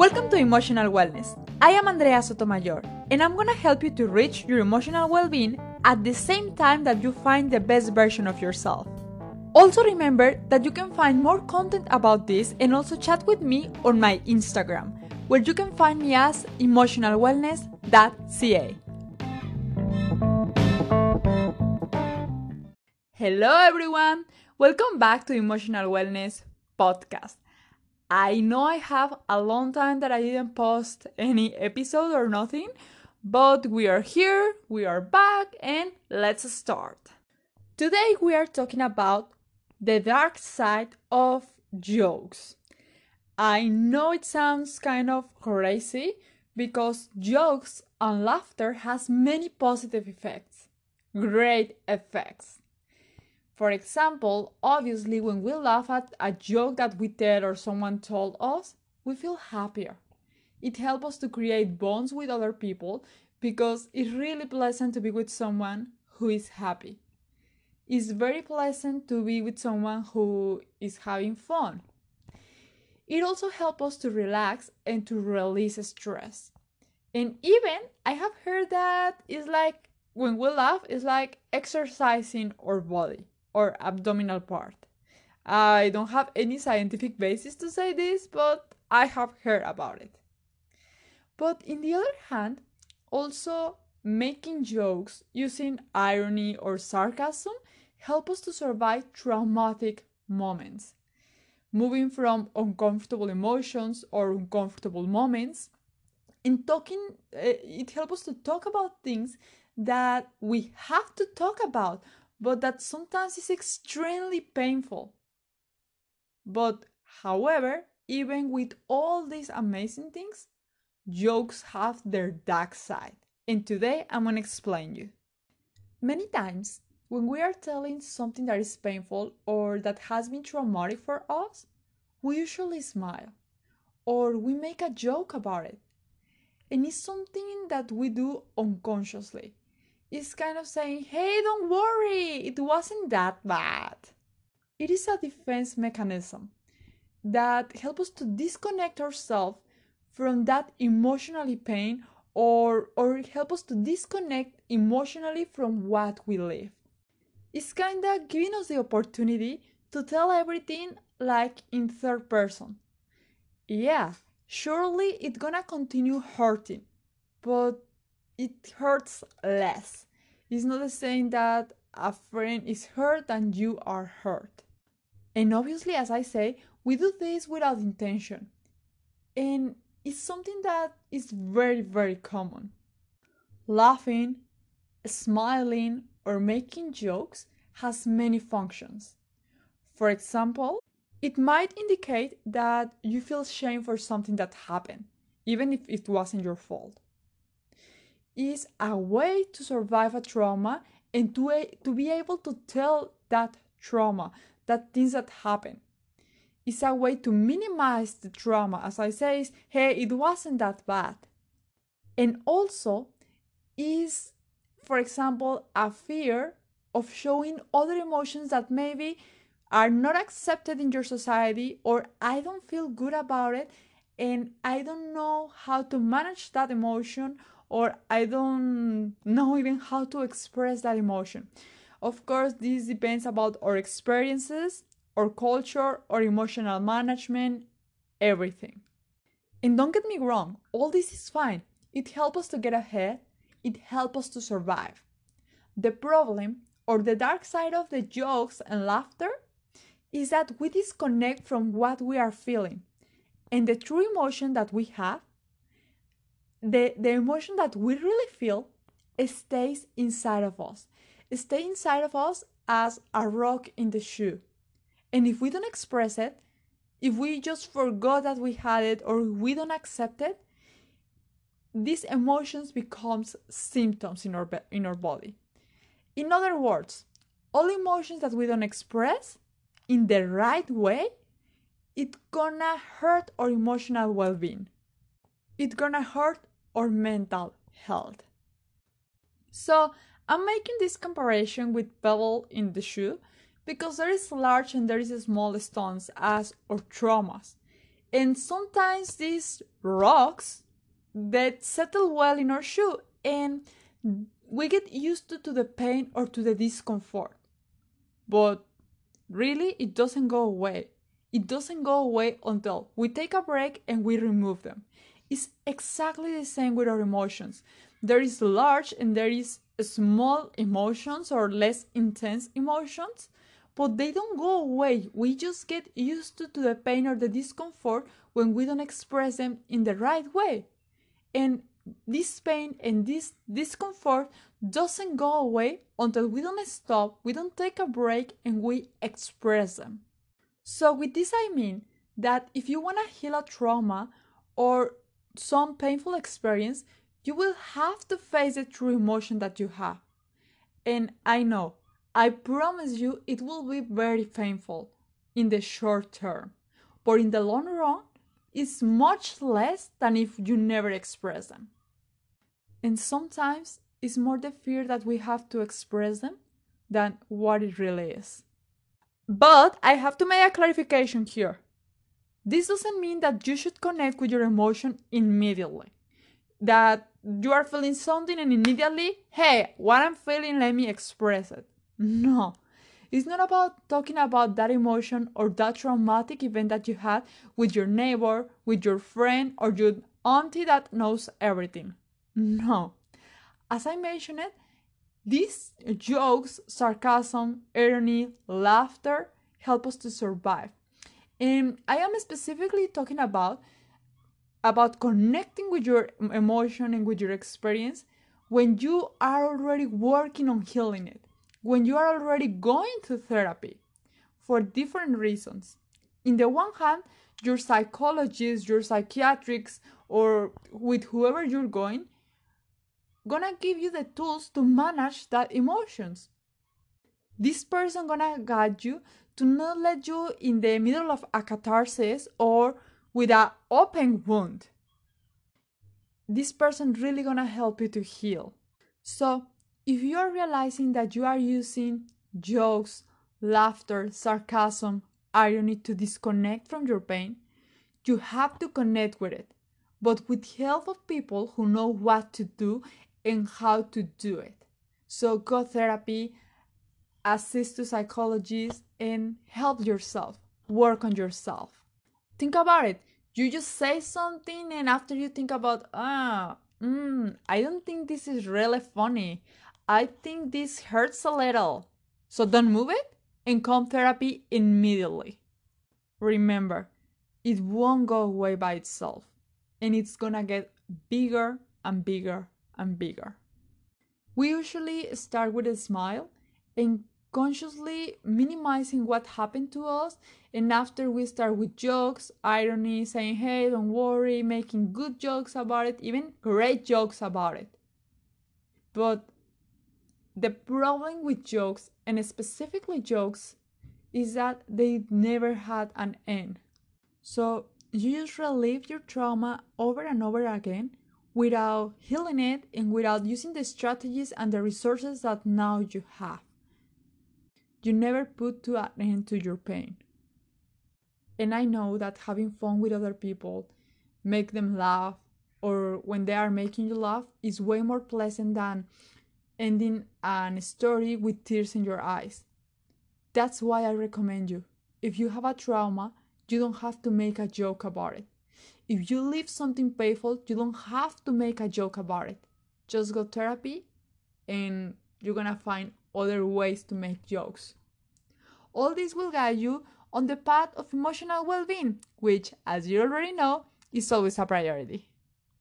Welcome to Emotional Wellness. I am Andrea Sotomayor, and I'm gonna help you to reach your emotional well being at the same time that you find the best version of yourself. Also, remember that you can find more content about this and also chat with me on my Instagram, where you can find me as emotionalwellness.ca. Hello, everyone! Welcome back to Emotional Wellness Podcast. I know I have a long time that I didn't post any episode or nothing, but we are here, we are back, and let's start. Today we are talking about the dark side of jokes. I know it sounds kind of crazy because jokes and laughter has many positive effects, great effects. For example, obviously, when we laugh at a joke that we tell or someone told us, we feel happier. It helps us to create bonds with other people because it's really pleasant to be with someone who is happy. It's very pleasant to be with someone who is having fun. It also helps us to relax and to release stress. And even I have heard that it's like when we laugh, it's like exercising our body or abdominal part. I don't have any scientific basis to say this, but I have heard about it. But in the other hand, also making jokes using irony or sarcasm help us to survive traumatic moments. Moving from uncomfortable emotions or uncomfortable moments in talking eh, it helps us to talk about things that we have to talk about but that sometimes is extremely painful. But, however, even with all these amazing things, jokes have their dark side. And today I'm gonna explain you. Many times, when we are telling something that is painful or that has been traumatic for us, we usually smile or we make a joke about it. And it's something that we do unconsciously is kind of saying, hey, don't worry, it wasn't that bad. It is a defense mechanism that helps us to disconnect ourselves from that emotionally pain or or help us to disconnect emotionally from what we live. It's kind of giving us the opportunity to tell everything like in third person. Yeah, surely it's gonna continue hurting, but it hurts less. It's not the same that a friend is hurt and you are hurt. And obviously, as I say, we do this without intention. And it's something that is very, very common. Laughing, smiling, or making jokes has many functions. For example, it might indicate that you feel shame for something that happened, even if it wasn't your fault is a way to survive a trauma and to, to be able to tell that trauma, that things that happen. It's a way to minimize the trauma. As I say, hey, it wasn't that bad. And also is, for example, a fear of showing other emotions that maybe are not accepted in your society or I don't feel good about it and I don't know how to manage that emotion or I don't know even how to express that emotion. Of course, this depends about our experiences, our culture, our emotional management, everything. And don't get me wrong, all this is fine. It helps us to get ahead, it helps us to survive. The problem, or the dark side of the jokes and laughter, is that we disconnect from what we are feeling. And the true emotion that we have the, the emotion that we really feel stays inside of us. It stays inside of us as a rock in the shoe. And if we don't express it, if we just forgot that we had it or we don't accept it, these emotions becomes symptoms in our in our body. In other words, all emotions that we don't express in the right way, it's gonna hurt our emotional well-being. It's gonna hurt or mental health. So I'm making this comparison with pebble in the shoe because there is large and there is small stones as or traumas. And sometimes these rocks that settle well in our shoe and we get used to, to the pain or to the discomfort. But really, it doesn't go away. It doesn't go away until we take a break and we remove them. It's exactly the same with our emotions. There is large and there is small emotions or less intense emotions, but they don't go away. We just get used to, to the pain or the discomfort when we don't express them in the right way. And this pain and this discomfort doesn't go away until we don't stop, we don't take a break, and we express them. So, with this, I mean that if you want to heal a trauma or some painful experience, you will have to face the true emotion that you have. And I know, I promise you, it will be very painful in the short term, but in the long run, it's much less than if you never express them. And sometimes it's more the fear that we have to express them than what it really is. But I have to make a clarification here. This doesn't mean that you should connect with your emotion immediately. That you are feeling something and immediately, hey, what I'm feeling, let me express it. No. It's not about talking about that emotion or that traumatic event that you had with your neighbor, with your friend, or your auntie that knows everything. No. As I mentioned it, these jokes, sarcasm, irony, laughter help us to survive. And I am specifically talking about about connecting with your emotion and with your experience when you are already working on healing it, when you are already going to therapy for different reasons. In the one hand, your psychologist, your psychiatrics, or with whoever you're going, gonna give you the tools to manage that emotions. This person gonna guide you to not let you in the middle of a catharsis or with an open wound. This person really gonna help you to heal. So if you are realizing that you are using jokes, laughter, sarcasm, irony to disconnect from your pain, you have to connect with it, but with help of people who know what to do and how to do it. So go therapy, assist to psychologists, and help yourself. Work on yourself. Think about it. You just say something, and after you think about, ah, mm, I don't think this is really funny. I think this hurts a little. So don't move it and come therapy immediately. Remember, it won't go away by itself, and it's gonna get bigger and bigger and bigger. We usually start with a smile and consciously minimizing what happened to us, and after we start with jokes, irony, saying, hey, don't worry, making good jokes about it, even great jokes about it. But the problem with jokes, and specifically jokes, is that they never had an end. So you just relive your trauma over and over again without healing it and without using the strategies and the resources that now you have. You never put to an end to your pain. And I know that having fun with other people, make them laugh, or when they are making you laugh, is way more pleasant than ending a story with tears in your eyes. That's why I recommend you. If you have a trauma, you don't have to make a joke about it. If you live something painful, you don't have to make a joke about it. Just go therapy and you're gonna find other ways to make jokes. All this will guide you on the path of emotional well being, which, as you already know, is always a priority.